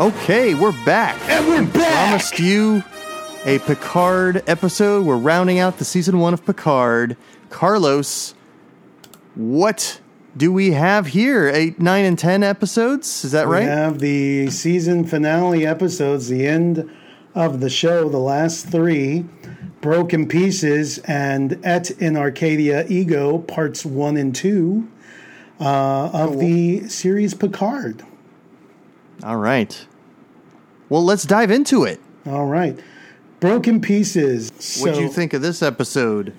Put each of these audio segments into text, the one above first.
Okay, we're back. And we're back. Promised you a Picard episode. We're rounding out the season one of Picard. Carlos, what do we have here? Eight, nine, and ten episodes? Is that right? We have the season finale episodes, the end of the show, the last three, Broken Pieces and Et in Arcadia Ego, parts one and two uh, of the series Picard. All right. Well, let's dive into it. All right. Broken Pieces. what do you think of this episode?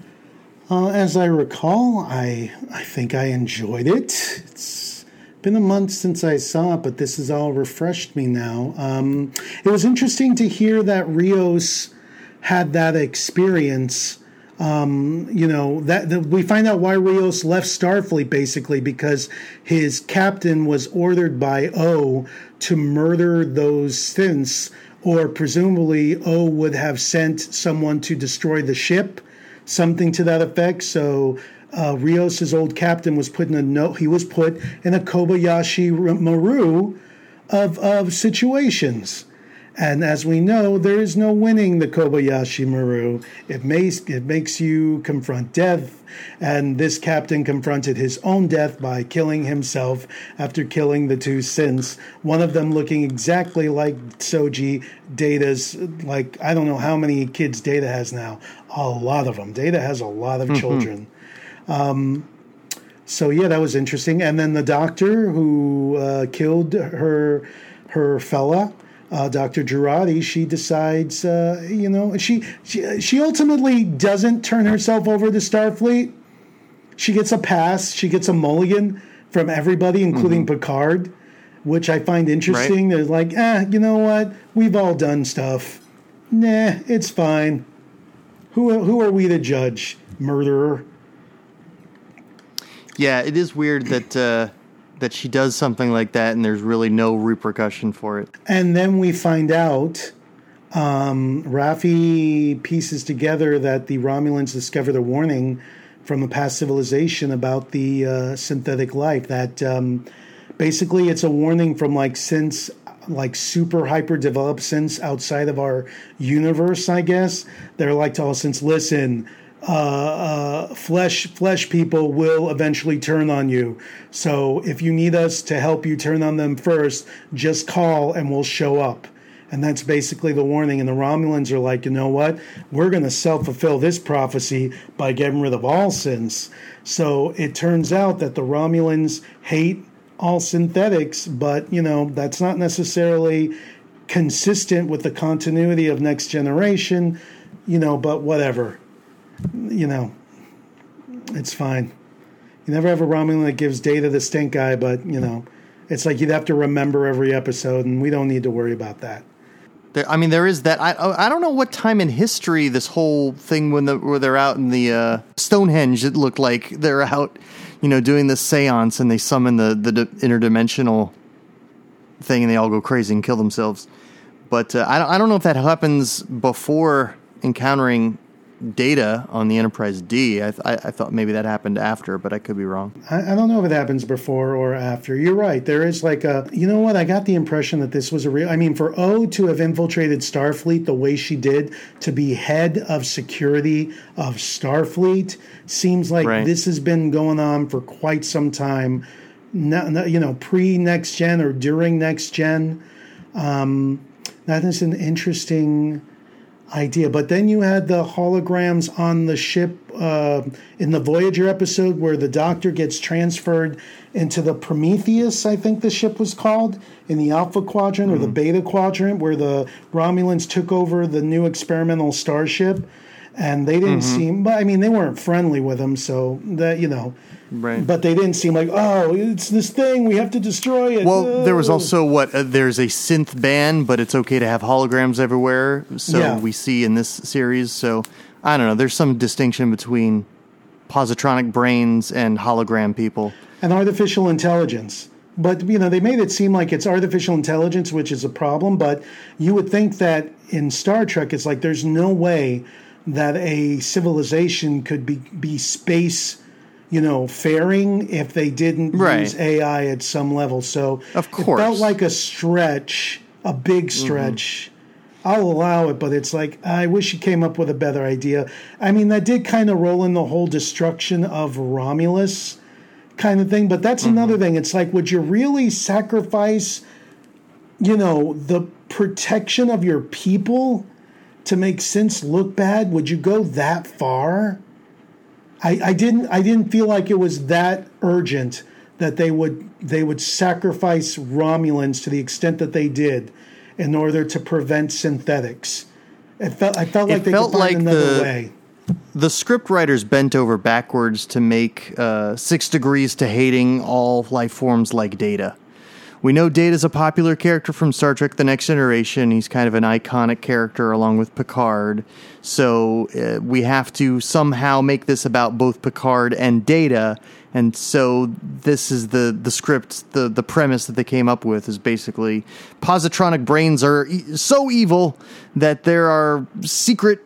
Uh, as I recall, I I think I enjoyed it. It's been a month since I saw it, but this has all refreshed me now. Um, it was interesting to hear that Rios had that experience. Um, you know that, that we find out why Rios left Starfleet basically because his captain was ordered by O to murder those synths, or presumably O would have sent someone to destroy the ship something to that effect. So uh, Rios' old captain was put in a no, he was put in a Kobayashi Maru of of situations. And as we know, there is no winning the Kobayashi Maru. It makes it makes you confront death, and this captain confronted his own death by killing himself after killing the two synths. One of them looking exactly like Soji Data's. Like I don't know how many kids Data has now. A lot of them. Data has a lot of children. Um, so yeah, that was interesting. And then the doctor who uh, killed her her fella, uh, Doctor Jurati, she decides, uh, you know, she, she she ultimately doesn't turn herself over to Starfleet. She gets a pass. She gets a mulligan from everybody, including Picard, which I find interesting. They're like, eh, you know what? We've all done stuff. Nah, it's fine. Who who are we to judge, murderer? Yeah, it is weird that uh, that she does something like that, and there's really no repercussion for it. And then we find out, um, Raffi pieces together that the Romulans discovered a warning from a past civilization about the uh, synthetic life. That um, basically it's a warning from like synths like super hyper developed synths outside of our universe, I guess. They're like to all synths listen. Uh, uh, flesh flesh people will eventually turn on you. So if you need us to help you turn on them first, just call and we'll show up. And that's basically the warning. And the Romulans are like, you know what? We're going to self fulfill this prophecy by getting rid of all synths. So it turns out that the Romulans hate all synthetics, but, you know, that's not necessarily consistent with the continuity of Next Generation, you know, but whatever. You know, it's fine. You never have a Romulan that gives data the stink eye, but, you know, it's like you'd have to remember every episode, and we don't need to worry about that. There, I mean, there is that. I I don't know what time in history this whole thing when the where they're out in the uh, Stonehenge. It looked like they're out, you know, doing this séance and they summon the the interdimensional thing and they all go crazy and kill themselves. But uh, I don't I don't know if that happens before encountering data on the Enterprise D. I, th- I I thought maybe that happened after, but I could be wrong. I, I don't know if it happens before or after. You're right. There is like a, you know what? I got the impression that this was a real. I mean, for O to have infiltrated Starfleet the way she did, to be head of security of Starfleet, seems like Right. this has been going on for quite some time. No, no, you know, pre next gen or during next gen. Um, that is an interesting idea. But then you had the holograms on the ship uh, in the Voyager episode where the Doctor gets transferred into the Prometheus, I think the ship was called, in the Alpha Quadrant or the Beta Quadrant, where the Romulans took over the new experimental starship. And they didn't seem, but I mean, they weren't friendly with them, so that, you know. Right. But they didn't seem like, oh, it's this thing, we have to destroy it. Well, there was also what uh, there's a synth ban, but it's okay to have holograms everywhere. So Yeah. we see in this series. So I don't know. There's some distinction between positronic brains and hologram people. and artificial intelligence. But you know, they made it seem like it's artificial intelligence, which is a problem. But you would think that in Star Trek, it's like there's no way that a civilization could be be space, you know, faring if they didn't Right. use AI at some level. So Of it course. felt like a stretch. a big mm-hmm. stretch. I'll allow it, but it's like I wish you came up with a better idea. I mean, that did kind of roll in the whole destruction of Romulus kind of thing, but that's mm-hmm. another thing. It's like, would you really sacrifice, you know, the protection of your people to make sense look bad? Would you go that far? I, I didn't I didn't feel like it was that urgent that they would they would sacrifice Romulans to the extent that they did in order to prevent synthetics. It felt I felt It like they felt could find like another the- way. the script writers bent over backwards to make uh, Six Degrees to Hating all life forms like Data. We know Data's a popular character from Star Trek The Next Generation. He's kind of an iconic character along with Picard. So uh, we have to somehow make this about both Picard and Data. And so this is the, the script, the, the premise that they came up with is basically positronic brains are e- so evil that there are secret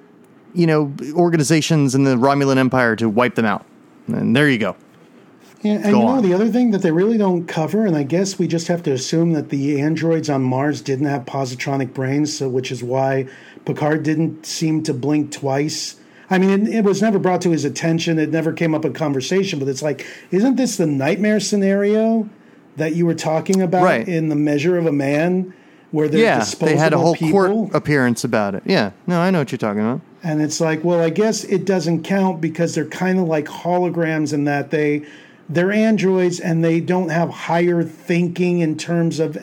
you know, organizations in the Romulan Empire to wipe them out. And there you go. Yeah, and Go you know on. the other thing that they really don't cover, and I guess we just have to assume that the androids on Mars didn't have positronic brains, so which is why Picard didn't seem to blink twice. I mean, it, it was never brought to his attention. It never came up in conversation. But it's like, isn't this the nightmare scenario that you were talking about Right. in the Measure of a Man, where they're yeah, disposable they had a whole people? court appearance about it. Yeah, no, I know what you're talking about. And it's like, well, I guess it doesn't count because they're kind of like holograms in that they they're androids and they don't have higher thinking in terms of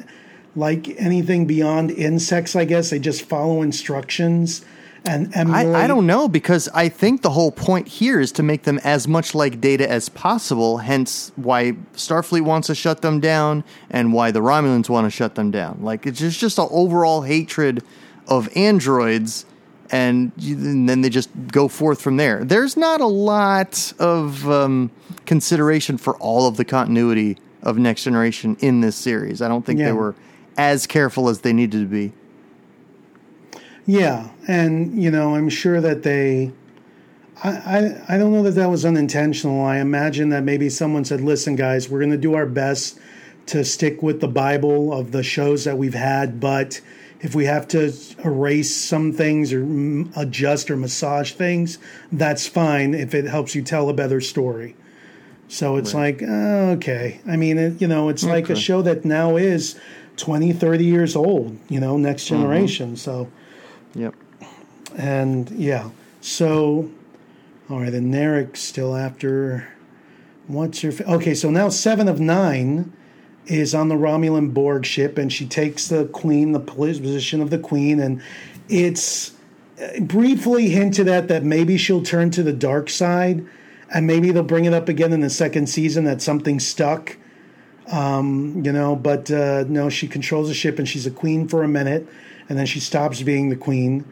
like anything beyond insects, I guess. They just follow instructions and emulate. I, I don't know because I think the whole point here is to make them as much like Data as possible. Hence, why Starfleet wants to shut them down and why the Romulans want to shut them down. Like it's just just an overall hatred of androids, and, and then they just go forth from there. There's not a lot of um, consideration for all of the continuity of Next Generation in this series. I don't think Yeah. they were as careful as they needed to be. Yeah, and you know, I'm sure that they. I, I I don't know that that was unintentional. I imagine that maybe someone said, "Listen, guys, we're going to do our best to stick with the Bible of the shows that we've had, but if we have to erase some things or adjust or massage things, that's fine if it helps you tell a better story." So it's like, uh, okay. I mean, it, you know, it's like a show that now is 20, 30 years old, you know, next generation. So, Yep. and yeah, so all right, and Narek still after. What's her? Fa- okay, so now seven of nine is on the Romulan Borg ship, and she takes the queen, the position of the queen, and it's uh, briefly hinted at that maybe she'll turn to the dark side, and maybe they'll bring it up again in the second season that something stuck you know, but uh, no, she controls the ship and she's a queen for a minute, and then she stops being the queen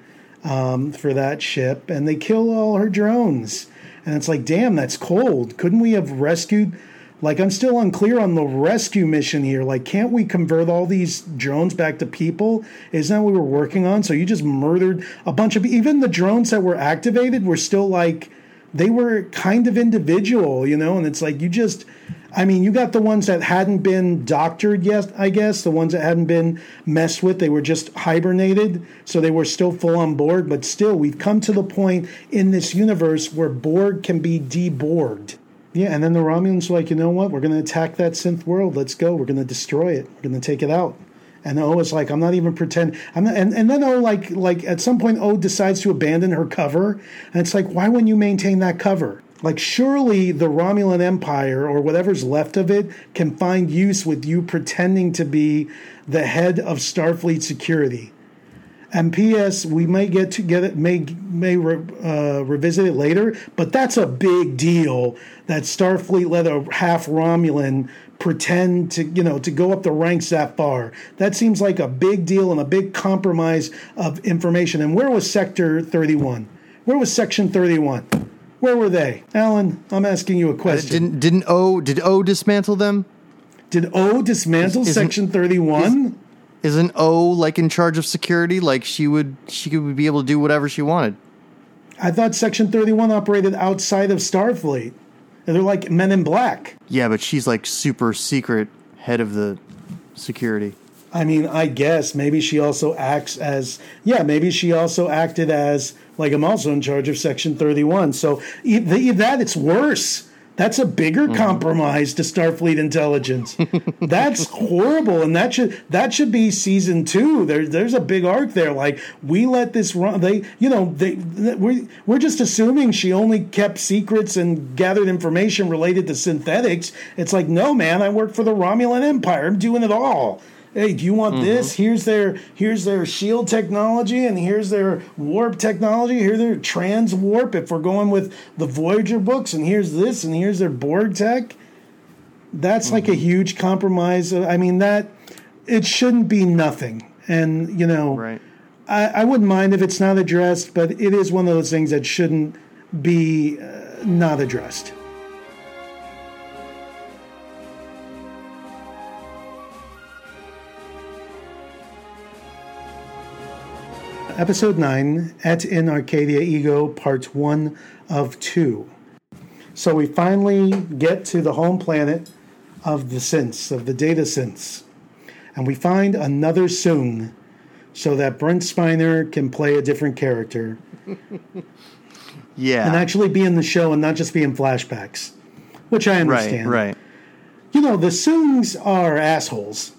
um, for that ship, and they kill all her drones. And it's like, damn, that's cold. Couldn't we have rescued? Like, I'm still unclear on the rescue mission here. Like, can't we convert all these drones back to people? Isn't that what we were working on? So you just murdered a bunch of even the drones that were activated were still like they were kind of individual, you know, and it's like you just I mean, you got the ones that hadn't been doctored yet, I guess, the ones that hadn't been messed with, they were just hibernated, so they were still full on board, but still we've come to the point in this universe where Borg can be deborged. Yeah, and then the Romulans like, you know what? We're going to attack that synth world. Let's go. We're going to destroy it. We're going to take it out. And O is like, I'm not even pretend. I'm not, and, and then O like like at some point O decides to abandon her cover, and it's like, why wouldn't you maintain that cover? Like surely the Romulan Empire or whatever's left of it can find use with you pretending to be the head of Starfleet security. And P.S. We may get to get it, may may re, uh, revisit it later, but that's a big deal that Starfleet let a half Romulan pretend to you know to go up the ranks that far. That seems like a big deal and a big compromise of information. And where was Sector Thirty One? Where was Section Thirty One? Where were they, Alan? I'm asking you a question. Didn't didn't O did O dismantle them? Did O dismantle Isn't- Section Thirty One? Isn't O like in charge of security? Like she would she could be able to do whatever she wanted. I thought Section 31 operated outside of Starfleet. And they're like men in black. Yeah, but she's like super secret head of the security. I mean, I guess maybe she also acts as yeah, maybe she also acted as like I'm also in charge of Section 31. So either that it's worse. That's a bigger mm. compromise to Starfleet intelligence. That's horrible, and that should that should be season two. There's there's a big arc there. Like we let this run. They you know they we we're just assuming she only kept secrets and gathered information related to synthetics. It's like no man, I work for the Romulan Empire. I'm doing it all hey, do you want mm-hmm. this? Here's their here's their shield technology, and here's their warp technology. Here's their trans warp. If we're going with the Voyager books, and here's this, and here's their Borg tech. That's mm-hmm. like a mm-hmm. huge compromise. I mean that it shouldn't be nothing, and you know, right. I, I wouldn't mind if it's not addressed, but it is one of those things that shouldn't be uh, not addressed. Episode 9, Et in Arcadia Ego, Part 1 of 2. So we finally get to the home planet of the synths, of the data synths. And we find another Soong so that Brent Spiner can play a different character. yeah. And actually be in the show and not just be in flashbacks, which I understand. Right, right. You know, the Soongs are assholes,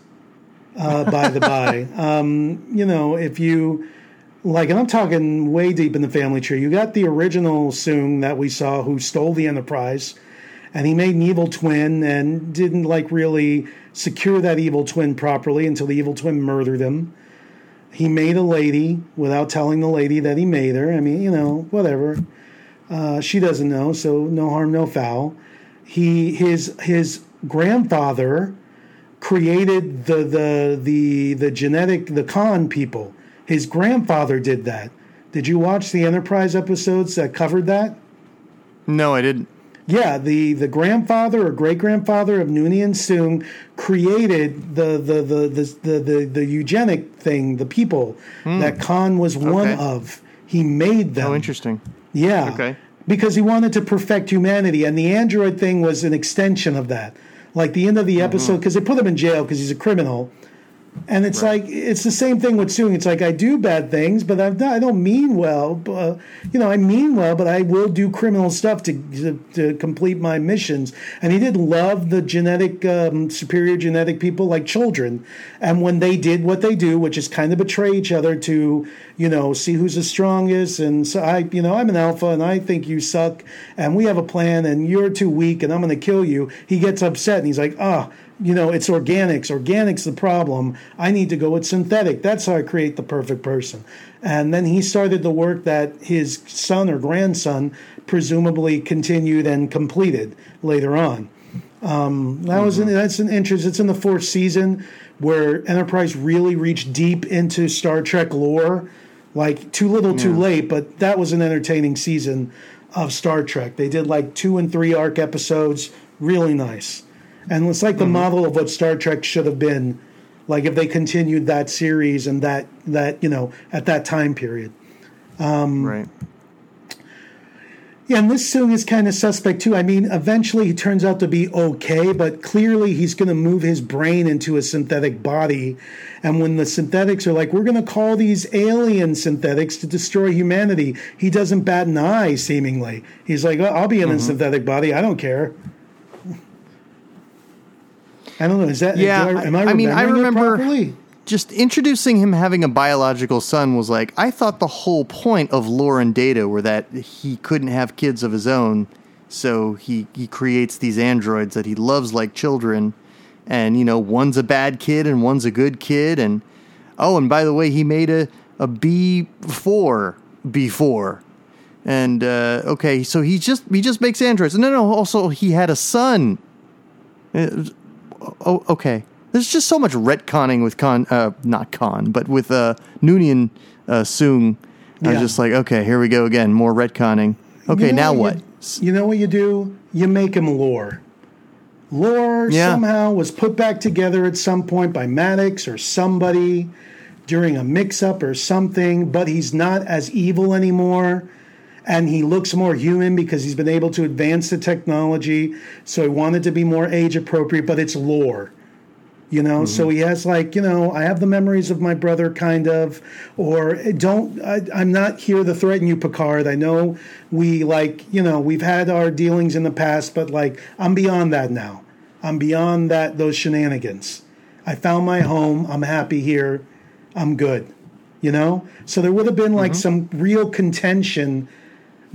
uh, by the by. Um, you know, if you like, and I'm talking way deep in the family tree. You got the original Soong that we saw who stole the Enterprise, and he made an evil twin and didn't like really secure that evil twin properly until the evil twin murdered him. He made a lady without telling the lady that he made her. I mean, you know, whatever. Uh, she doesn't know, so no harm, no foul. He his his grandfather created the the the the genetic the Khan people his grandfather did that. Did you watch the Enterprise episodes that covered that? No, I didn't. Yeah, the, the grandfather or great grandfather of Noonien Soong created the the, the the, the, the, the eugenic thing, the people mm. that Khan was one okay. of. He made them. Oh, interesting. Yeah. Okay. Because he wanted to perfect humanity, and the android thing was an extension of that. Like the end of the mm-hmm. episode, because they put him in jail because he's a criminal, and it's right. like it's the same thing with Soong. It's like I do bad things, but I've not, I don't mean well. But, you know, I mean well, but I will do criminal stuff to to, to complete my missions. And he did love the genetic um, superior genetic people like children. And when they did what they do, which is kind of betray each other to you know see who's the strongest, and so I you know I'm an alpha and I think you suck, and we have a plan, and you're too weak, and I'm going to kill you. He gets upset and he's like, ah. Oh, you know, it's organics. Organics the problem. I need to go with synthetic. That's how I create the perfect person. And then he started the work that his son or grandson presumably continued and completed later on. Um, that mm-hmm. was an, that's an interest. It's in the fourth season where Enterprise really reached deep into Star Trek lore. Like too little, yeah. too late, but that was an entertaining season of Star Trek. They did like two and three arc episodes, really nice and it's like the mm-hmm. model of what Star Trek should have been, like if they continued that series and that that you know at that time period. Um, right. Yeah, and this Soong is kind of suspect too. I mean, eventually he turns out to be okay, but clearly he's going to move his brain into a synthetic body. And when the synthetics are like, we're going to call these alien synthetics to destroy humanity, he doesn't bat an eye, seemingly. He's like, oh, I'll be in mm-hmm. a synthetic body. I don't care. I don't know. Is that yeah? I, am I, I mean, I remember just introducing him having a biological son was like I thought the whole point of lore and data were that he couldn't have kids of his own, so he he creates these androids that he loves like children, and you know one's a bad kid and one's a good kid, and oh, and by the way, he made a a B four before. And uh, okay, so he just he just makes androids. No, no. Also, he had a son. It, oh, okay. There's just so much retconning with Khan, uh, not Khan, but with uh, Noonien uh, Soong. I was just like, okay, here we go again, more retconning. Okay, you know now what? You, you, know what you do? You make him lore. Lore yeah. somehow was put back together at some point by Maddox or somebody during a mix up or something, but he's not as evil anymore and he looks more human because he's been able to advance the technology. So he wanted to be more age appropriate, but it's lore. You know, Mm-hmm. so he has like you know, I have the memories of my brother, kind of, or don't. I, I'm not here to threaten you, Picard. I know we like you know we've had our dealings in the past, but like I'm beyond that now. I'm beyond that those shenanigans. I found my home. I'm happy here. I'm good. You know, so there would have been like some real contention.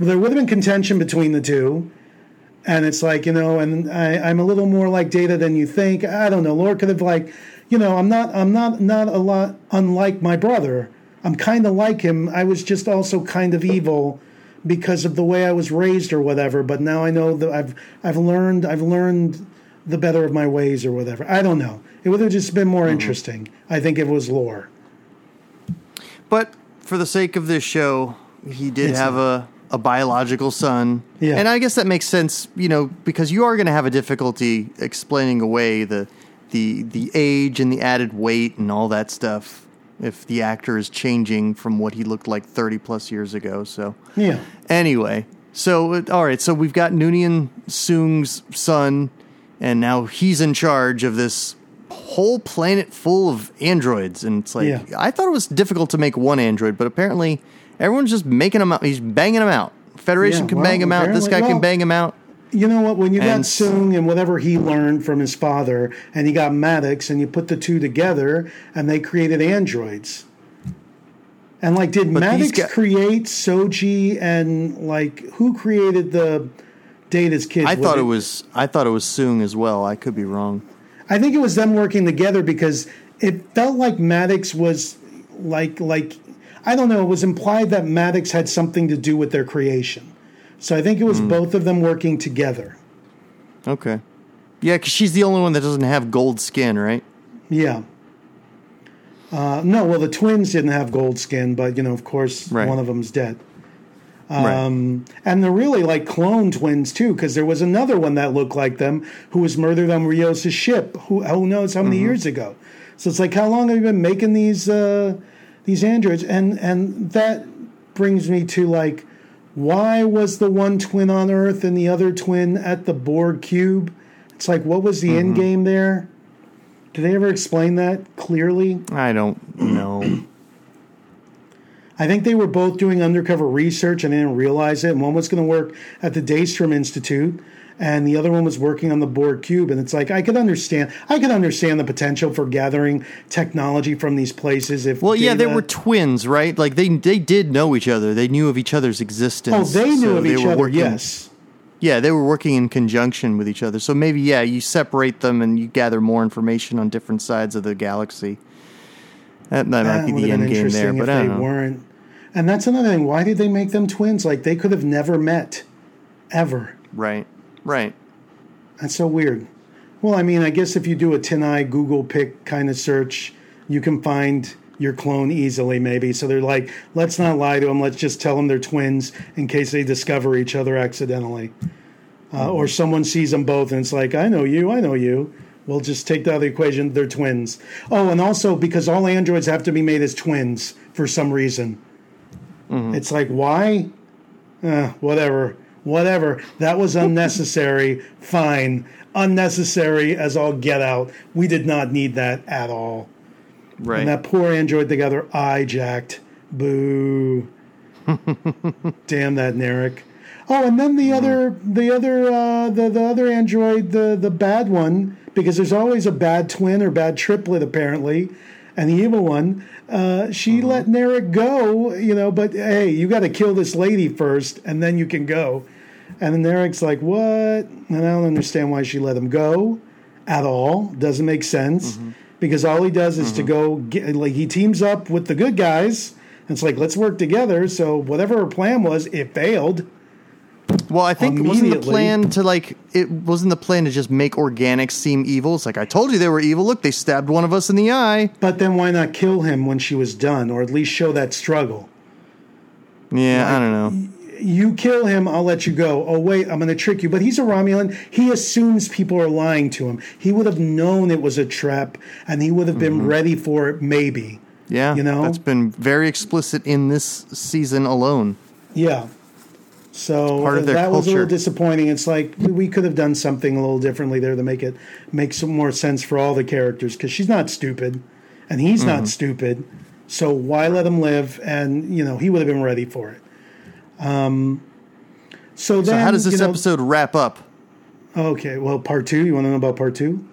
There would have been contention between the two. And it's like you know and I, i'm a little more like data than you think. I don't know Lore could have like you know i'm not i'm not not a lot unlike my brother. I'm kind of like him. I was just also kind of evil because of the way i was raised or whatever. But now i know that i've i've learned i've learned the better of my ways or whatever. I don't know. It would have just been more mm-hmm. interesting i think if it was lore But for the sake of this show, he did It's have a, a biological son. Yeah. And I guess that makes sense, you know, because you are going to have a difficulty explaining away the the the age and the added weight and all that stuff if the actor is changing from what he looked like 30 plus years ago. So yeah Anyway, so all right, so we've got Noonien Soong's son, and now he's in charge of this whole planet full of androids. And it's like Yeah. I thought it was difficult to make one android, but apparently everyone's just making them out. He's banging them out. Federation Yeah, can well, bang him out. This apparently- guy well- can bang him out. You know what? When you got And- Soong and whatever he learned from his father, and you got Maddox, and you put the two together, and they created androids. And like, did these Maddox guy- create Soji and like who created the Data's kids? I thought it was I thought it was Soong as well. I could be wrong. I think it was them working together because it felt like Maddox was like like I don't know. It was implied that Maddox had something to do with their creation. So I think it was Hmm. both of them working together. Okay. Yeah, because she's the only one that doesn't have gold skin, right? Yeah. Uh, no, well, the twins didn't have gold skin, but you know, of course, Right. one of them's dead. right. Um, and they're really like clone twins too, because there was another one that looked like them who was murdered on Rios' ship. Who who knows how many Mm-hmm. years ago? So it's like, how long have you been making these uh, these androids? And and that brings me to like, why was the one twin on Earth and the other twin at the Borg cube? It's like, what was the Mm-hmm. end game there? Did they ever explain that clearly? I don't know. I think they were both doing undercover research and they didn't realize it. And one was going to work at the Daystrom Institute, and the other one was working on the Borg cube. And it's like I could understand. I could understand the potential for gathering technology from these places. If Well, yeah, they were twins, right? Like they they did know each other. They knew of each other's existence. Oh, they knew so of they each other. working- yes. Yeah, they were working in conjunction with each other. So maybe yeah, you separate them and you gather more information on different sides of the galaxy. That, that might be the end game there, but I they don't know. weren't. And that's another thing. Why did they make them twins? Like they could have never met, ever. Right, right. That's so weird. Well, I mean, I guess if you do a TinEye Google pick kind of search, you can find your clone easily, maybe. So they're like, let's not lie to them. Let's just tell them they're twins in case they discover each other accidentally. Uh, or someone sees them both and it's like, I know you, I know you. We'll just take that out of the equation. They're twins. Oh, and also because all androids have to be made as twins for some reason. It's like, why? Uh, whatever. Whatever. That was unnecessary. Fine. Unnecessary as all get out. We did not need that at all. Right. And that poor android they got their eye jacked. Boo. Damn that Narek. Oh, and then the other the other uh, the, the other android, the the bad one, because there's always a bad twin or bad triplet apparently, and the evil one, uh, she uh-huh. let Narek go, you know, but hey, you gotta kill this lady first and then you can go. And then Narek's like, What? And I don't understand why she let him go at all. Doesn't make sense. Mm-hmm. Because all he does is to mm-hmm. go get like he teams up with the good guys. And it's like, let's work together. So whatever her plan was, it failed. Well, I think wasn't the plan to like it wasn't the plan to just make organics seem evil. It's like I told you they were evil. Look, they stabbed one of us in the eye. But then why not kill him when she was done, or at least show that struggle? Yeah, I don't know. You kill him, I'll let you go. Oh wait, I'm going to trick you. But he's a Romulan. He assumes people are lying to him. He would have known it was a trap, and he would have been mm-hmm. ready for it. Maybe. Yeah, You know? that's been very explicit in this season alone. Yeah. So Part of their that was a little disappointing. It's like we- could have done something a little differently there to make it make some more sense for all the characters because she's not stupid and he's Mm-hmm. not stupid. So why let him live? And you know he would have been ready for it. Um, so then, So how does this you know- episode wrap up? Okay, well, part two. You want to know about part two?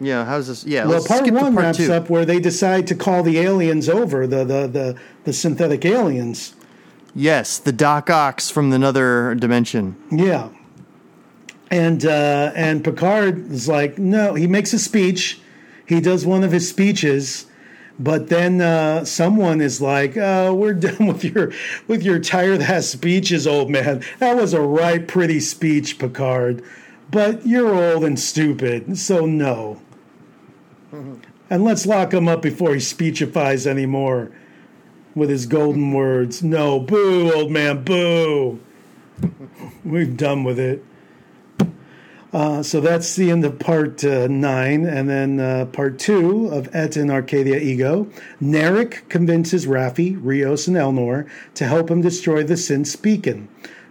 Yeah, how's this? Yeah, Well, part one part wraps two. up where they decide to call the aliens over the the the, the synthetic aliens. Yes, the Doc Ox from another dimension. Yeah. And uh, and Picard is like, no. He makes a speech. He does one of his speeches, but then uh, someone is like, oh, "We're done with your with your tired ass speeches, old man. That was a right pretty speech, Picard, but you're old and stupid, so no." And let's lock him up before he speechifies anymore with his golden words. No, boo, old man, boo. We've done with it. Uh, so that's the end of part uh, nine, and then uh, part two of Et in Arcadia Ego. Narek convinces Raffi, Rios, and Elnor to help him destroy the Synth's beacon.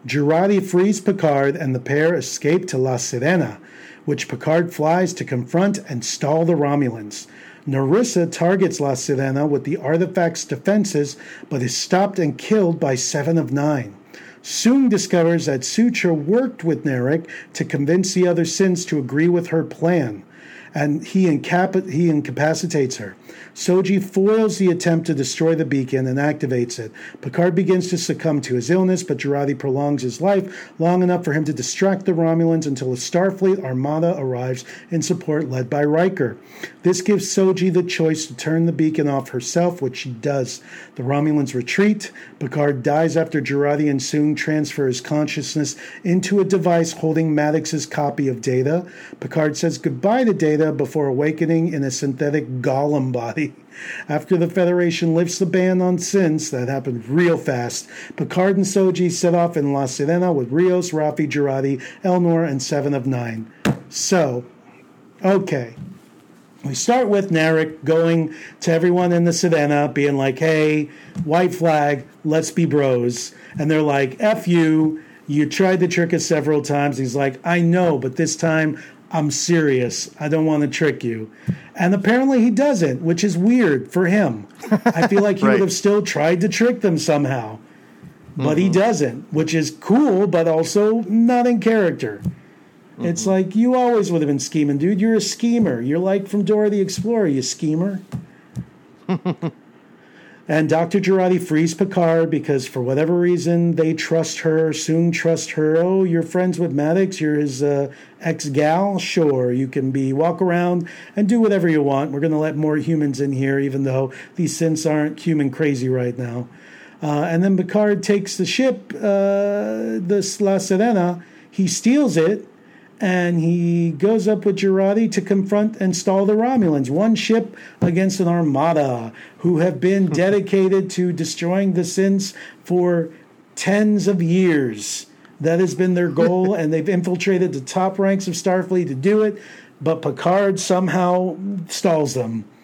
Jurati frees Picard, and the pair escape to La Sirena, which Picard flies to confront and stall the Romulans. Narissa targets La Sirena with the artifact's defenses, but is stopped and killed by Seven of Nine. Soong discovers that Sutra worked with Narek to convince the other synths to agree with her plan, and he, incap- he incapacitates her. Soji foils the attempt to destroy the beacon and activates it. Picard begins to succumb to his illness, but Jurati prolongs his life long enough for him to distract the Romulans until a Starfleet armada arrives in support led by Riker. This gives Soji the choice to turn the beacon off herself, which she does. The Romulans retreat. Picard dies after Jurati and Soong transfer his consciousness into a device holding Maddox's copy of Data. Picard says goodbye to Data before awakening in a synthetic golem body. After the Federation lifts the ban on synths, that happened real fast, Picard and Soji set off in La Sirena with Rios, Raffi, Jurati, Elnor, and Seven of Nine. So, okay. We start with Narek going to everyone in the Savannah, being like, hey, white flag, let's be bros. And they're like, F you, you tried to trick us several times. He's like, I know, but this time I'm serious. I don't want to trick you. And apparently he doesn't, which is weird for him. I feel like he Right. would have still tried to trick them somehow. But he mm-hmm. doesn't, which is cool, but also not in character. It's mm-hmm. like you always would have been scheming, dude. You're a schemer. You're like from Dora the Explorer, you schemer. and Dr. Jurati frees Picard because for whatever reason they trust her, Soong trust her. Oh, you're friends with Maddox, you're his uh, ex gal? Sure, you can be walk around and do whatever you want. We're gonna let more humans in here, even though these synths aren't human crazy right now. Uh, and then Picard takes the ship, uh, this La Sirena. He steals it, and he goes up with Jurati to confront and stall the Romulans. One ship against an armada who have been hmm. dedicated to destroying the synths for tens of years. That has been their goal, and they've infiltrated the top ranks of Starfleet to do it. But Picard somehow stalls them.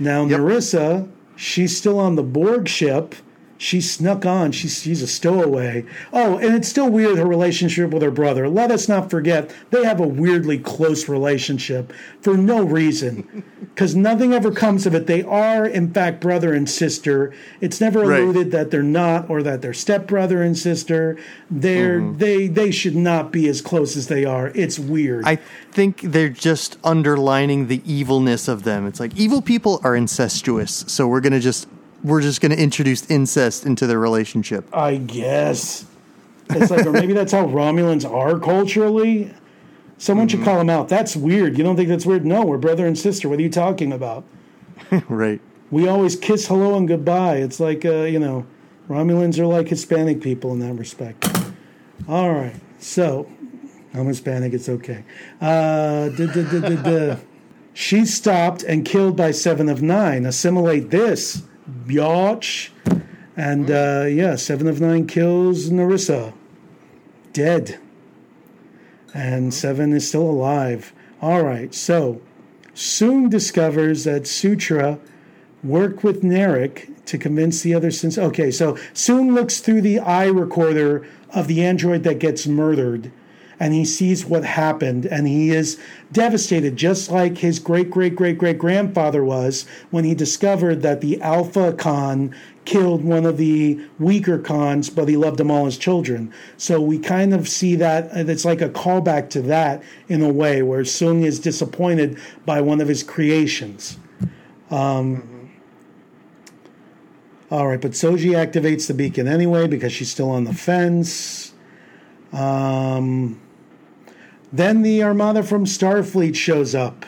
Now, Narissa, she's still on the Borg ship. She snuck on. She's, she's a stowaway. Oh, and it's still weird her relationship with her brother. Let us not forget they have a weirdly close relationship for no reason, because nothing ever comes of it. They are, in fact, brother and sister. It's never Right. alluded that they're not, or that they're stepbrother and sister. They're mm-hmm. they they should not be as close as they are. It's weird. I think they're just underlining the evilness of them. It's like evil people are incestuous, so we're gonna just we're just gonna introduce incest into their relationship. I guess. It's like, or maybe that's how Romulans are culturally. Someone should call them out. That's weird. You don't think that's weird? No, we're brother and sister. What are you talking about? right. We always kiss hello and goodbye. It's like, uh, you know, Romulans are like Hispanic people in that respect. All right. So, I'm Hispanic. It's okay. Uh, duh, duh, duh, duh, duh. She's stopped and killed by Seven of Nine. Assimilate this, biatch. And uh, yeah, Seven of Nine kills Narissa. Dead. And Seven is still alive. All right, so Soong discovers that Sutra worked with Narek to convince the other synths okay so Soong looks through the eye recorder of the android that gets murdered and he sees what happened and he is devastated just like his great great great great grandfather was when he discovered that the alpha Khan killed one of the weaker Khans but he loved them all as children so we kind of see that it's like a callback to that in a way where Soong is disappointed by one of his creations um, all right, but Soji activates the beacon anyway because she's still on the fence. Um, then the armada from Starfleet shows up,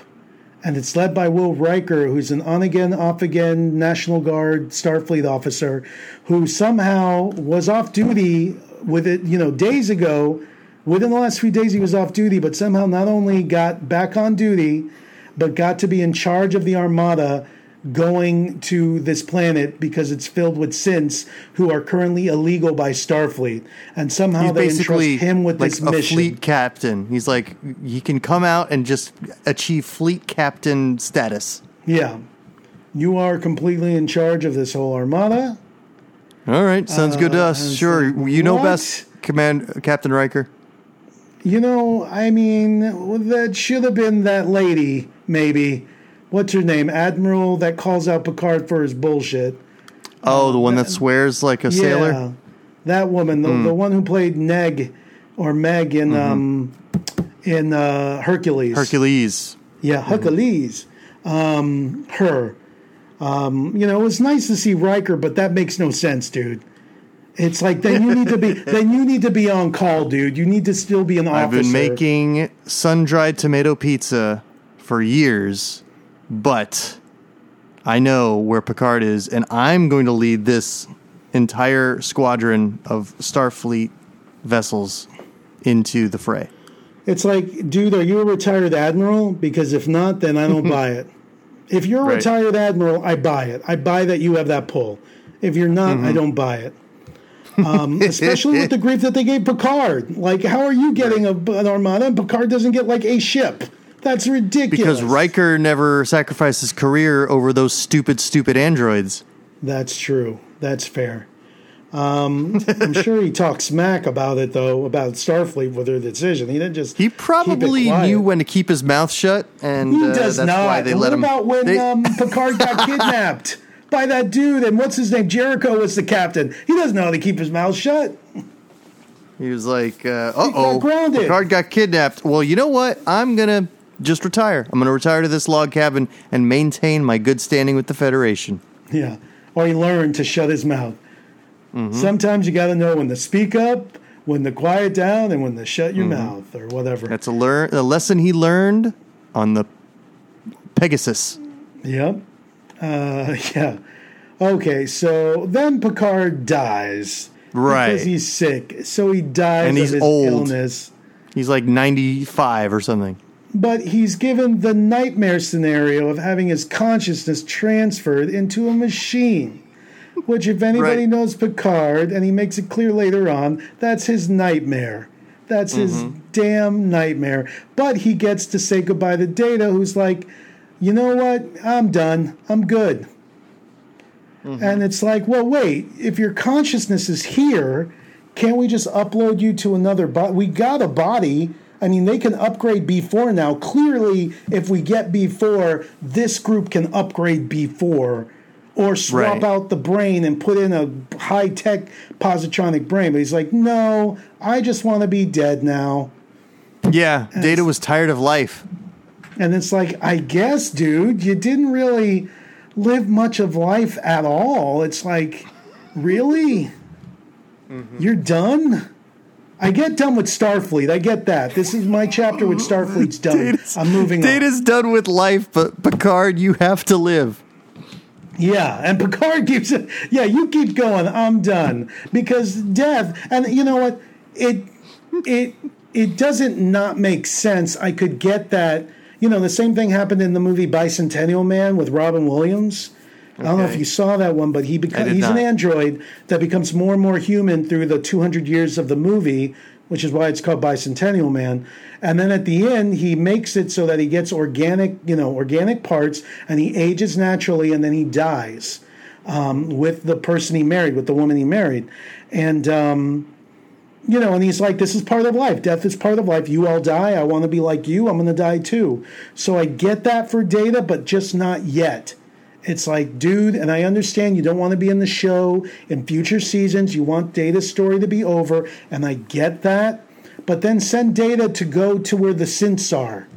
and it's led by Will Riker, who's an on again, off again National Guard Starfleet officer who somehow was off duty with it, you know, days ago. Within the last few days, he was off duty, but somehow not only got back on duty, but got to be in charge of the armada going to this planet because it's filled with synths who are currently illegal by Starfleet, and somehow He's they entrust him with like this a mission. fleet captain. He's like he can come out and just achieve fleet captain status. Yeah, you are completely in charge of this whole armada. All right, sounds good to Uh, us. Sure, so- you know what? best, Command Captain Riker. You know, I mean, that should have been that lady, maybe. What's her name? Admiral that calls out Picard for his bullshit. Oh, the one that swears like a sailor. Yeah, that woman, the, the one who played Neg or Meg in um, in uh, Hercules. Mm-hmm. Hercules. Yeah, Hercules. Um, her. Um, you know, it's nice to see Riker, but that makes no sense, dude. It's like then you need to be then you need to be on call, dude. You need to still be an officer. I've been making sun dried tomato pizza for years, but I know where Picard is, and I'm going to lead this entire squadron of Starfleet vessels into the fray. It's like, dude, are you a retired admiral? Because if not, then I don't buy it. If you're a Right. retired admiral, I buy it. I buy that you have that pull. If you're not, Mm-hmm. I don't buy it. Um, especially with the grief that they gave Picard. Like, how are you getting a, an armada and Picard doesn't get like a ship? That's ridiculous. Because Riker never sacrificed his career over those stupid, stupid androids. That's true. That's fair. Um, I'm sure he talks smack about it though, about Starfleet with their decision. He didn't just He probably knew when to keep his mouth shut, and He uh, does that's not. why they And let what him. about when they- um, Picard got kidnapped by that dude and what's his name? Jellico was the captain. He doesn't know how to keep his mouth shut. He was like, uh oh. Picard got kidnapped. Well, you know what? I'm gonna just retire. I'm gonna retire to this log cabin and maintain my good standing with the Federation. Yeah. Or he learned to shut his mouth. Mm-hmm. Sometimes you got to know when to speak up, when to quiet down, and when to shut your mouth or whatever. Mm-hmm. That's a learn a lesson he learned on the Pegasus. Yep. Uh, yeah. Okay, so then Picard dies. Right. Because he's sick. So he dies And of he's his old. illness. He's like 95 or something. But he's given the nightmare scenario of having his consciousness transferred into a machine. Which, if anybody Right. knows Picard, and he makes it clear later on, that's his nightmare. That's his Mm-hmm. damn nightmare. But he gets to say goodbye to Data, who's like, you know what? I'm done. I'm good. Mm-hmm. And it's like, well, wait, if your consciousness is here, can't we just upload you to another body? We got a body. I mean, they can upgrade B4 now. Clearly, if we get B4, this group can upgrade B4 or swap Right. out the brain and put in a high tech positronic brain. But he's like, no, I just want to be dead now. Yeah, Data was tired of life. And it's like, I guess, dude, you didn't really live much of life at all. It's like, really? Mm-hmm. You're done? I get done with Starfleet. I get that. This is my chapter with Starfleet's done. Data's- I'm moving on. Data's done with life, but Picard, you have to live. Yeah, and Picard keeps it. Yeah, you keep going. I'm done because death. And you know what? It it it doesn't not make sense. I could get that. You know, the same thing happened in the movie Bicentennial Man with Robin Williams. I don't know if you saw that one, but he did he's an android that becomes more and more human through the 200 years of the movie, which is why it's called Bicentennial Man. And then at the end, he makes it so that he gets organic, you know, organic parts, and he ages naturally, and then he dies. um, with the person he married, with the woman he married, and. Um, you know, and he's like, this is part of life. Death is part of life. You all die. I want to be like you. I'm going to die too. So I get that for data, but just not yet. It's like, dude, and I understand you don't want to be in the show in future seasons. You want Data's story to be over, and I get that. But then send Data to go to where the synths are.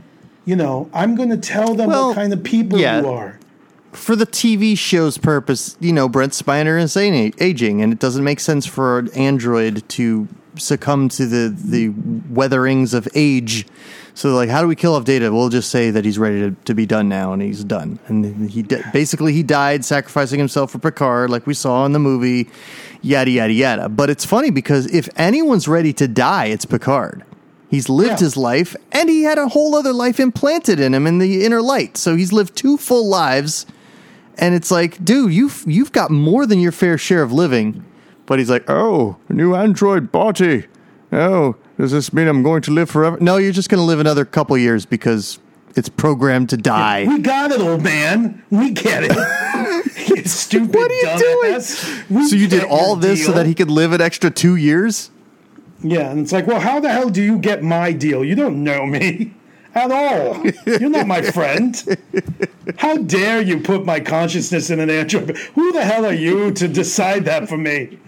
You know, I'm going to tell them Well, what kind of people yeah. you are. For the TV show's purpose, you know, Brent Spiner is aging, and it doesn't make sense for an android to succumb to the the weatherings of age. So, like, how do we kill off Data? We'll just say that he's ready to, to be done now, and he's done. And he basically he died sacrificing himself for Picard, like we saw in the movie. Yada yada yada. But it's funny because if anyone's ready to die, it's Picard. He's lived Yeah. his life, and he had a whole other life implanted in him in the inner light. So he's lived two full lives, and it's like, dude, you've you've got more than your fair share of living. But he's like, oh, new android body. Oh, does this mean I'm going to live forever? No, you're just going to live another couple years because it's programmed to die. We got it, old man. We get it. you stupid What are you doing? We So you did all your this so that he could live an extra two years? Yeah, and it's like, well, how the hell do you get my deal? You don't know me at all. You're not my friend. How dare you put my consciousness in an android? Who the hell are you to decide that for me?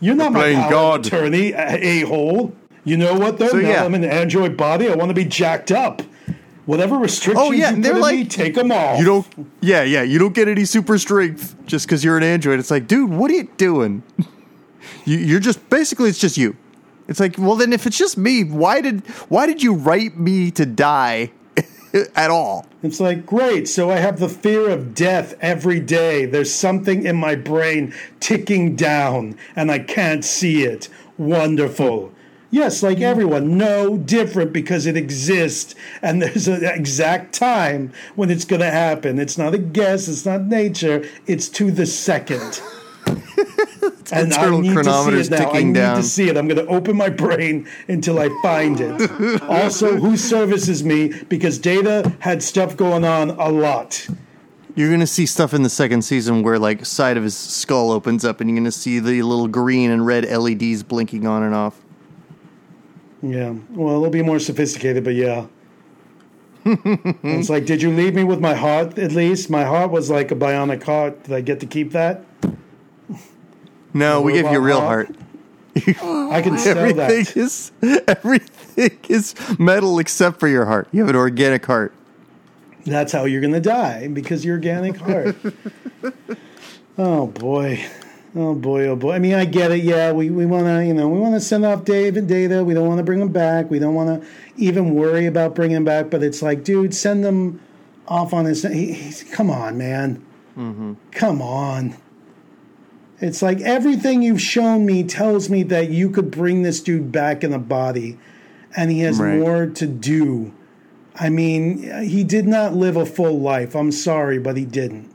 You're not my playing power God. attorney, a hole. You know what though? So, now yeah. I'm an android body. I want to be jacked up. Whatever restrictions Oh, yeah, you they're put in me, take them all. You don't, yeah, yeah, you don't get any super strength just because you're an android. It's like, dude, what are you doing? you, you're just basically, it's just you. It's like, well, then if it's just me, why did why did you write me to die at all? It's like, great, so I have the fear of death every day. There's something in my brain ticking down, and I can't see it. Wonderful. Yes, like everyone, no different because it exists, and there's an exact time when it's going to happen. It's not a guess, it's not nature, it's to the second. and I need chronometer's to see it now. I need down. to see it. I'm going to open my brain until I find it. also, who services me because Data had stuff going on a lot. You're gonna see stuff in the second season where like side of his skull opens up, and you're gonna see the little green and red LEDs blinking on and off. Yeah. Well, it'll be more sophisticated, but yeah. it's like, did you leave me with my heart at least? My heart was like a bionic heart. Did I get to keep that? No, we give you a real Robot heart. I can sell Everything that. is everything is metal except for your heart. You have an organic heart. That's how you're going to die because your organic heart. oh boy. Oh boy, oh boy. I mean, I get it. Yeah, we, we want to, you know, we want to send off Dave and Data. We don't want to bring them back. We don't want to even worry about bringing them back. But it's like, dude, send them off on his. He, he's, come on, man. Mm-hmm. Come on. It's like everything you've shown me tells me that you could bring this dude back in a body, and he has Right. more to do. I mean, he did not live a full life. I'm sorry, but he didn't.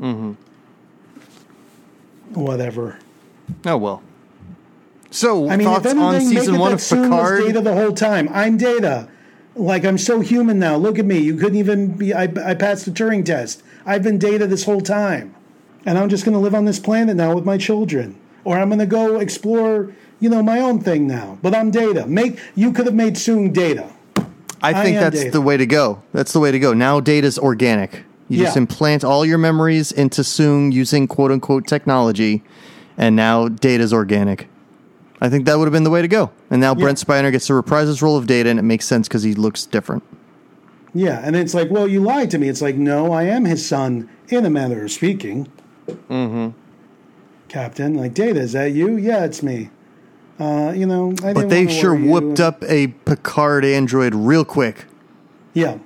Mm-hmm. Whatever. Oh well. So I mean, thoughts anything, on season it one of Picard? Data the whole time. I'm Data. Like I'm so human now. Look at me. You couldn't even be. I, I passed the Turing test. I've been Data this whole time, and I'm just going to live on this planet now with my children, or I'm going to go explore. You know, my own thing now. But I'm Data. Make you could have made Soong Data. I think am that's Data. the way to go. That's the way to go. Now data's organic. You just implant all your memories into Soong using quote unquote technology, and now data's organic. I think that would have been the way to go. And now Brent Spiner gets to reprise his role of data, and it makes sense because he looks different. Yeah, and it's like, well, you lied to me. It's like, no, I am his son, in a manner of speaking. Mm-hmm. Captain, like, Data, is that you? Yeah, it's me. Uh, you know, I But they sure worry you. whooped up a Picard android real quick. Yeah,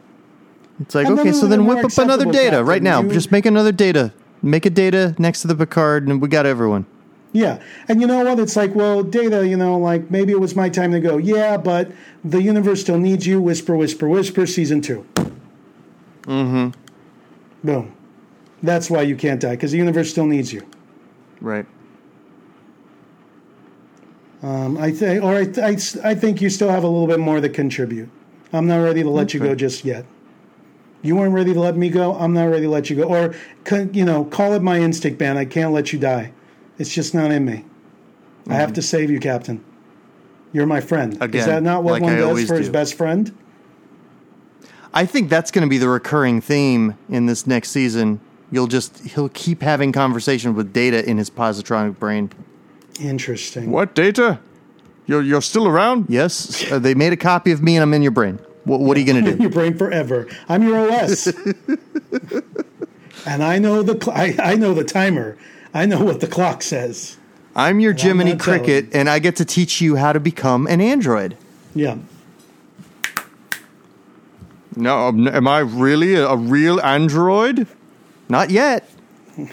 It's like, And okay, so then whip up another data Captain. right now. You- Just make another data. Make a data next to the Picard, and we got everyone. yeah. And you know what? It's like, well, Data, you know, like maybe it was my time to go. Yeah, but the universe still needs you. Whisper, whisper, whisper. Season two. Mm-hmm. Boom. That's why you can't die because the universe still needs you. Right. Um, I think, or I, I, I think you still have a little bit more to contribute. I'm not ready to let you go just yet. You weren't ready to let me go. I'm not ready to let you go. Or, you know, call it my instinct, man. I can't let you die. It's just not in me. Mm-hmm. I have to save you, Captain. You're my friend. Again, Is that not what like one I does always for his best friend? I think that's going to be the recurring theme in this next season. You'll just he'll keep having conversations with Data in his positronic brain. Interesting. What data? You're you're still around? Yes, uh, they made a copy of me, and I'm in your brain. What, what are you going to do? your brain forever. I'm your OS, and I know the cl- I, I know the timer. I know what the clock says. I'm your Jiminy not telling. Cricket, and I get to teach you how to become an android. Yeah. No, um, am I really a, a real android? Not yet.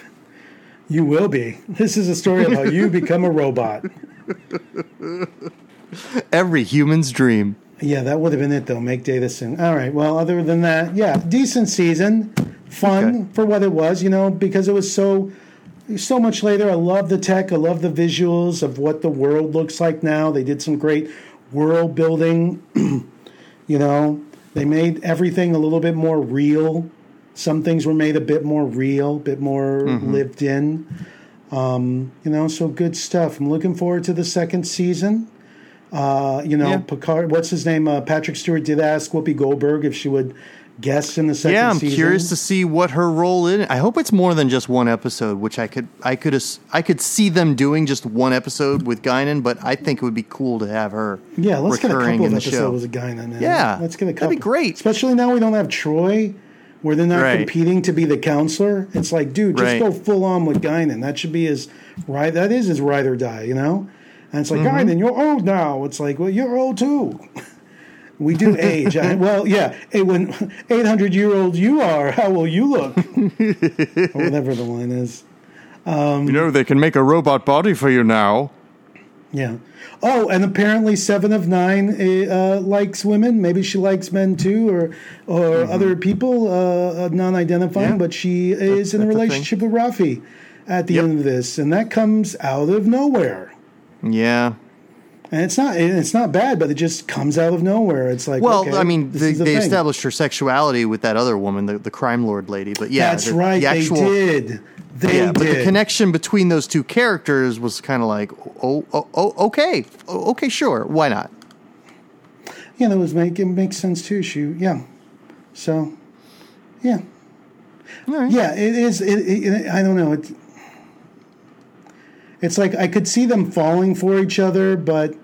You will be. This is a story of how you become a robot. Every human's dream. Yeah, that would have been it though. Make data sing. All right. Well, other than that, yeah, decent season, fun Okay. for what it was. You know, because it was so so much later. I love the tech. I love the visuals of what the world looks like now. They did some great world building. you know, they made everything a little bit more real. Some things were made a bit more real, a bit more lived in. Um, you know, so good stuff. I'm looking forward to the second season. Uh, you know, Yeah. Picard. What's his name? Uh, Patrick Stewart did ask Whoopi Goldberg if she would guest in the second yeah, I'm season. curious to see what her role in. it. I hope it's more than just one episode, which I could, I could, I could see them doing just one episode with Guinan, but I think it would be cool to have her. yeah, let's get a couple of episodes with in. Yeah, let's get a couple. that'd be great. especially now we don't have Troi, where they're not Right. competing to be the counselor. It's like, dude, just Right. go full on with Guinan. That should be his right. That is his ride or die, you know. And it's like, Mm-hmm. Guinan, you're old now. It's like, well, you're old too. We do age. I, well, yeah. eh, When 800 year old you are, how will you look? or whatever the line is. you know they can make a robot body for you now. Yeah. Oh, and apparently seven of nine uh, likes women. Maybe she likes men too, or or other people, uh, non-identifying. Mm-hmm. Yeah. But she is in a relationship with Raffi at the Yep. end of this, and that comes out of nowhere. Yeah. And it's not it's not bad, but it just comes out of nowhere. It's like Well, okay, I mean, they, the they established her sexuality with that other woman, the, the crime lord lady. But yeah, That's the, right. The actual, they did. They yeah, did. but the connection between those two characters was kind of like, oh, oh, oh, okay, oh, okay, sure, why not? Yeah, that was make it makes sense too. She yeah. So yeah. Right. Yeah, it is. It, it, I don't know. It, it's like I could see them falling for each other, but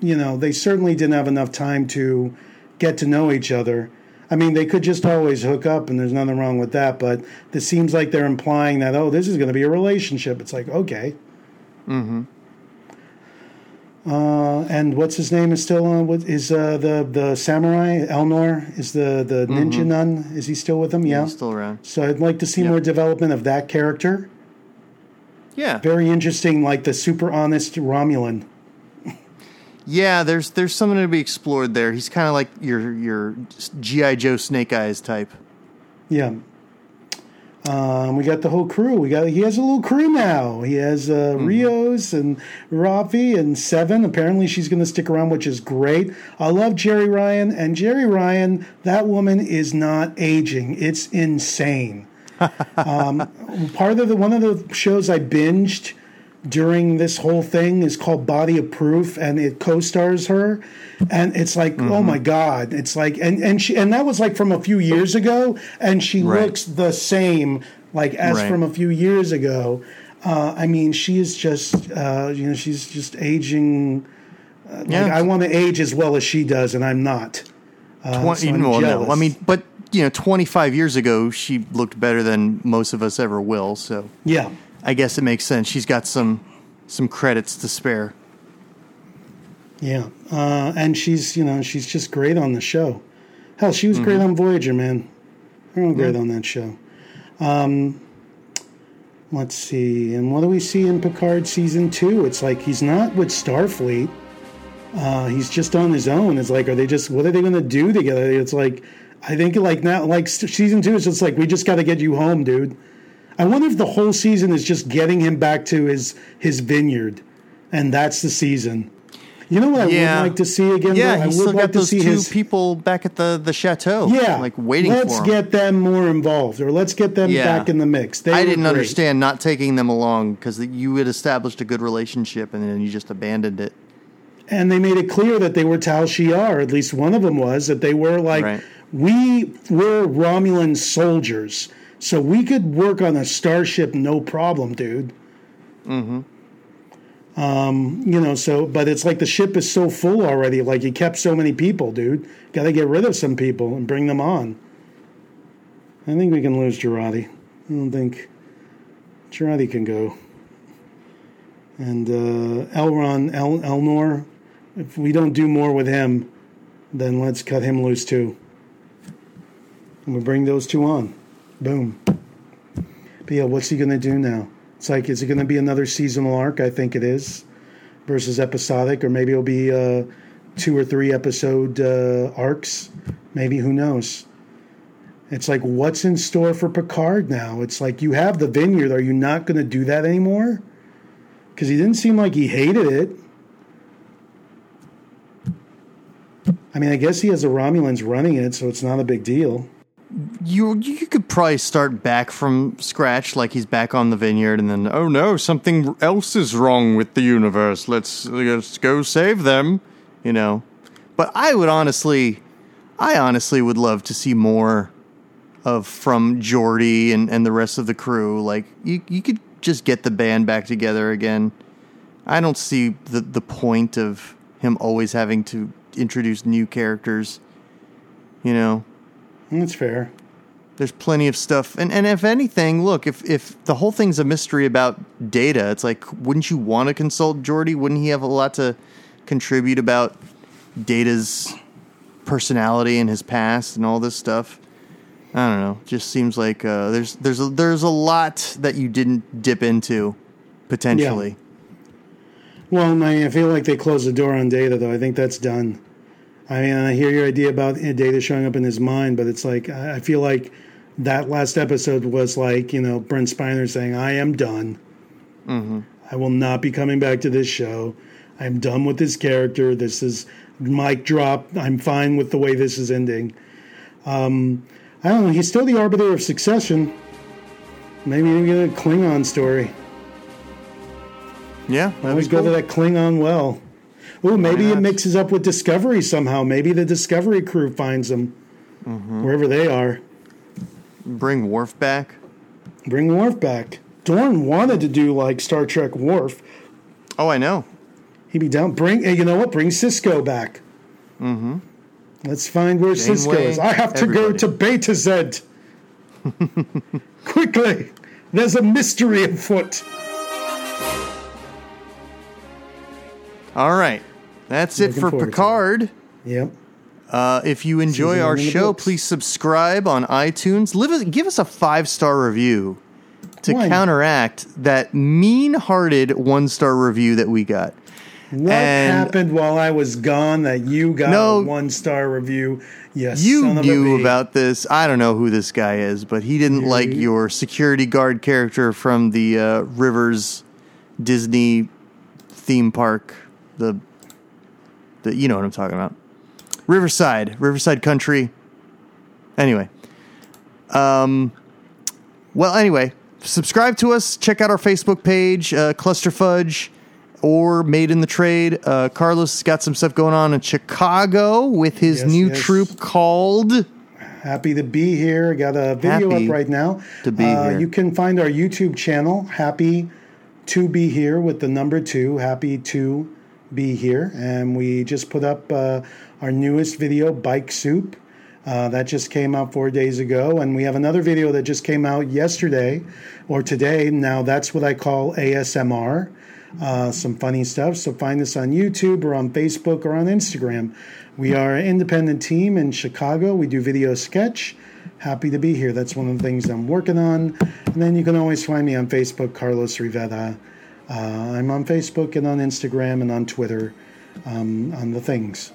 you know they certainly didn't have enough time to get to know each other. I mean, they could just always hook up, and there's nothing wrong with that. But this seems like they're implying that oh, this is going to be a relationship. It's like okay. Mm-hmm. Uh, and what's his name is still on? What is uh, the the samurai Elnor? Is the the ninja nun? Is he still with them? Yeah. He's still around. So I'd like to see Yep. more development of that character. Yeah, Very interesting, like the super honest Romulan. yeah. There's there's something to be explored there. He's kind of like your your GI Joe Snake Eyes type. Yeah. Um, we got the whole crew. We got he has a little crew now. He has uh, Rios and Raffi and Seven. Apparently, she's going to stick around, which is great. I love Jeri Ryan and Jeri Ryan. That woman is not aging. It's insane. Um, part of the one of the shows I binged during this whole thing is called Body of Proof, and it co-stars her, and it's like, oh my god, it's like, and and she and that was like from a few years ago, and she Right. looks the same like as Right. from a few years ago. Uh, I mean, she is just, uh, you know, she's just aging. Uh, Yeah. Like I want to age as well as she does, and I'm not. Uh, Twen- so I'm well, no. I mean, but you know, 25 years ago, she looked better than most of us ever will. So yeah, I guess it makes sense. She's got some some credits to spare. yeah, uh, and she's, you know, she's just great on the show. Hell, she was great Mm-hmm. on Voyager, man. Real great on that show. Um, let's see, and what do we see in Picard season two? It's like he's not with Starfleet. Uh, he's just on his own. It's like, are they just? What are they going to do together? It's like, I think like now, like season two is just like we just got to get you home, dude. I wonder if the whole season is just getting him back to his his vineyard, and that's the season. You know what I Yeah. would like to see again? Yeah, though? I would still like got to those see two his people back at the the chateau. yeah, like waiting Let's get them more involved, or let's get them Yeah. back in the mix. They I didn't great. understand not taking them along because you had established a good relationship and then you just abandoned it. and they made it clear that they were Tal Shiar. At least one of them was that they were like Right. We were Romulan soldiers, so we could work on a starship no problem, dude. Mm-hmm. Um, you know, so but it's like the ship is so full already. Like you kept so many people, dude. Got to get rid of some people and bring them on. I think we can lose Jurati. I don't think Jurati can go. And uh, Elron, El, Elnor, if we don't do more with him, then let's cut him loose too. And we'll bring those two on. Boom. But yeah, what's he going to do now? It's like, is it going to be another seasonal arc? I think it is, versus episodic, or maybe it'll be uh, two or three episode uh, arcs. Maybe, who knows? It's like, what's in store for Picard now? It's like, you have the vineyard. Are you not going to do that anymore? Because he didn't seem like he hated it. I mean, I guess he has the Romulans running it, so it's not a big deal. You you could probably start back from scratch, like he's back on the vineyard, and then Oh no, something else is wrong with the universe. Let's let's go save them. you know. But I would honestly, I honestly would love to see more of from Geordi and, and the rest of the crew. Like you, you could just get the band back together again. I don't see the the point of him always having to introduce new characters. You know, That's fair. there's plenty of stuff, and and if anything, look, if if the whole thing's a mystery about data, it's like, wouldn't you want to consult Geordi? Wouldn't he have a lot to contribute about Data's personality and his past and all this stuff? I don't know. Just seems like uh, there's there's a, there's a lot that you didn't dip into potentially. Well, I, I feel like they closed the door on Data, though. I think that's done. I mean, I hear your idea about uh, Data showing up in his mind, but it's like I feel like that last episode was like you know Brent Spiner saying, "I am done. I will not be coming back to this show. I'm done with this character. This is mic drop. I'm fine with the way this is ending." Um, I don't know. He's still the arbiter of succession. Maybe we get a Klingon story. Yeah, Always be go to that Klingon well. Ooh, maybe it mixes up with Discovery somehow. Maybe the Discovery crew finds them Mm-hmm. wherever they are. Bring Worf back. Bring Worf back. Dorn wanted to do like Star Trek Worf. Oh, I know. He'd be down. Bring, you know what? Bring Sisko back. Mm-hmm. Let's find where Sisko is. I have to go to Betazed. Quickly, there's a mystery afoot. All right, that's it for forward to it. Picard. Yep. Uh, if you enjoy Season our one show, please subscribe on iTunes. Live give us a five star review to Why? counteract that mean hearted one star review that we got. What And- happened while I was gone that you got No. a one star review? Yes, You knew about this. I don't know who this guy is, but he didn't like your security guard character from the uh, Rivers Disney theme park. The, the you know what I'm talking about. Riverside, Riverside Country. Anyway, um, well, anyway, subscribe to us. Check out our Facebook page, uh, Cluster Fudge, or Made in the Trade. Uh, Carlos has got some stuff going on in Chicago with his Yes, new yes. troop called. Happy to be here. Got a video Happy up right now. to be uh, here. You can find our YouTube channel, Happy to Be Here, with the number two, Happy to Be Here. And we just put up uh, our newest video, Bike Soup. Uh, that just came out four days ago. And we have another video that just came out yesterday or today. Now, that's what I call ASMR. Uh, some funny stuff. So find us on YouTube or on Facebook or on Instagram. We are an independent team in Chicago. We do video sketch. Happy to be here. That's one of the things I'm working on. And then you can always find me on Facebook, Carlos Rivera. Uh, I'm on Facebook and on Instagram and on Twitter um, on the things.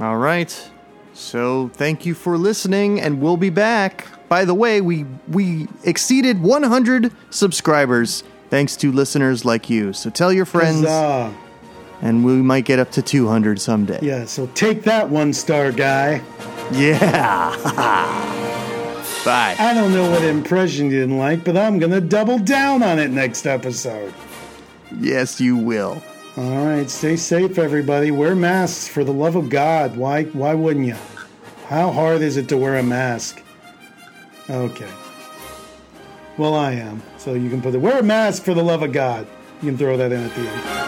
All right. So thank you for listening, and we'll be back. By the way, we we exceeded 100 subscribers thanks to listeners like you. So tell your friends. Huzzah. and we might get up to 200 someday. Yeah, so take that one star guy. Yeah. Bye. I don't know what impression you didn't like, but I'm going to double down on it next episode. Yes, you will. All right, stay safe, everybody. Wear masks for the love of God. Why? Why wouldn't you? How hard is it to wear a mask? Okay. Well, I am. So you can put the wear a mask for the love of God. You can throw that in at the end.